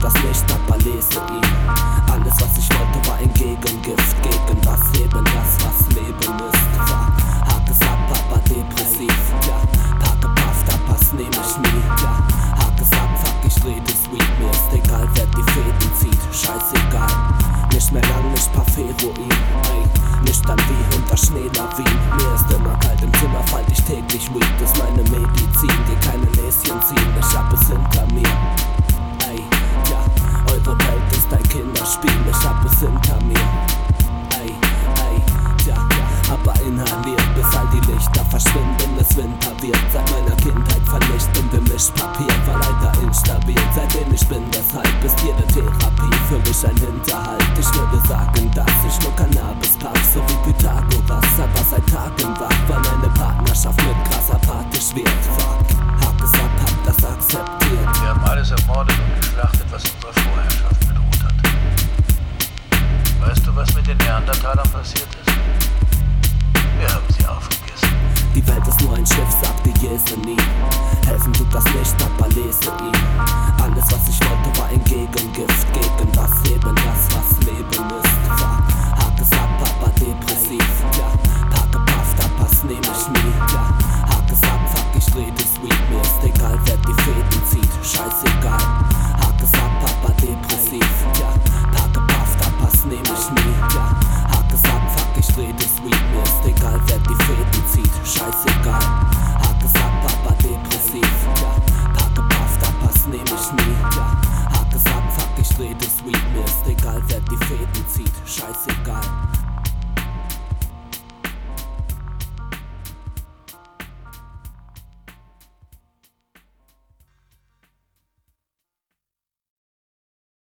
das Licht aber lese ihn. Alles, was ich wollte, war ein Gegengift gegen das Leben, das, was Leben ist. War hartes ab, aber depressiv. Ja, Packe Puff, da passt nehm ich nie. Ja, hartes ab, fuck, ich rede Sweet. Mir ist egal, wer die Fäden zieht. Scheißegal. Nicht mehr lang, nicht Parfait-Ruin. Ey, dann wie unter Schneelawin. Mir ist immer kalt im Zimmer, falls ich täglich Weed. Ist meine Medizin, die keine Näschen ziehen. Ich hab es hinter mir. alles hinter mir. Ey, ey, tja, ja, aber inhaliert, bis all die Lichter verschwinden, es Winter wird. Seit meiner Kindheit vernichten wir Mischpapier, war leider instabil. Seitdem ich bin, deshalb ist jede Therapie für mich ein Hinterhalt. Ich würde sagen, dass ich nur Cannabis pack, so wie Pythagoras, aber seit Tagen wach, weil meine Partnerschaft mit krass apathisch wird. Fuck, hab es ab, hab das akzeptiert. Wir haben alles ermordet und geschlachtet, was unsere den Neandertalern passiert ist? Wir haben sie aufgegessen. Die Welt ist nur ein Schiff, sagte Jeseni. Helfen tut das nicht, aber lese ihn. Alles, was ich wollte, war ein Gegengift. jedes Weakness, egal wer die Fäden zieht, scheißegal. Hart gesagt, Papa depressiv, ja. Paar da passt nehm ich nie, ja. Hart gesagt, fuck, ich dreh das Weakness, egal wer die Fäden zieht, scheißegal.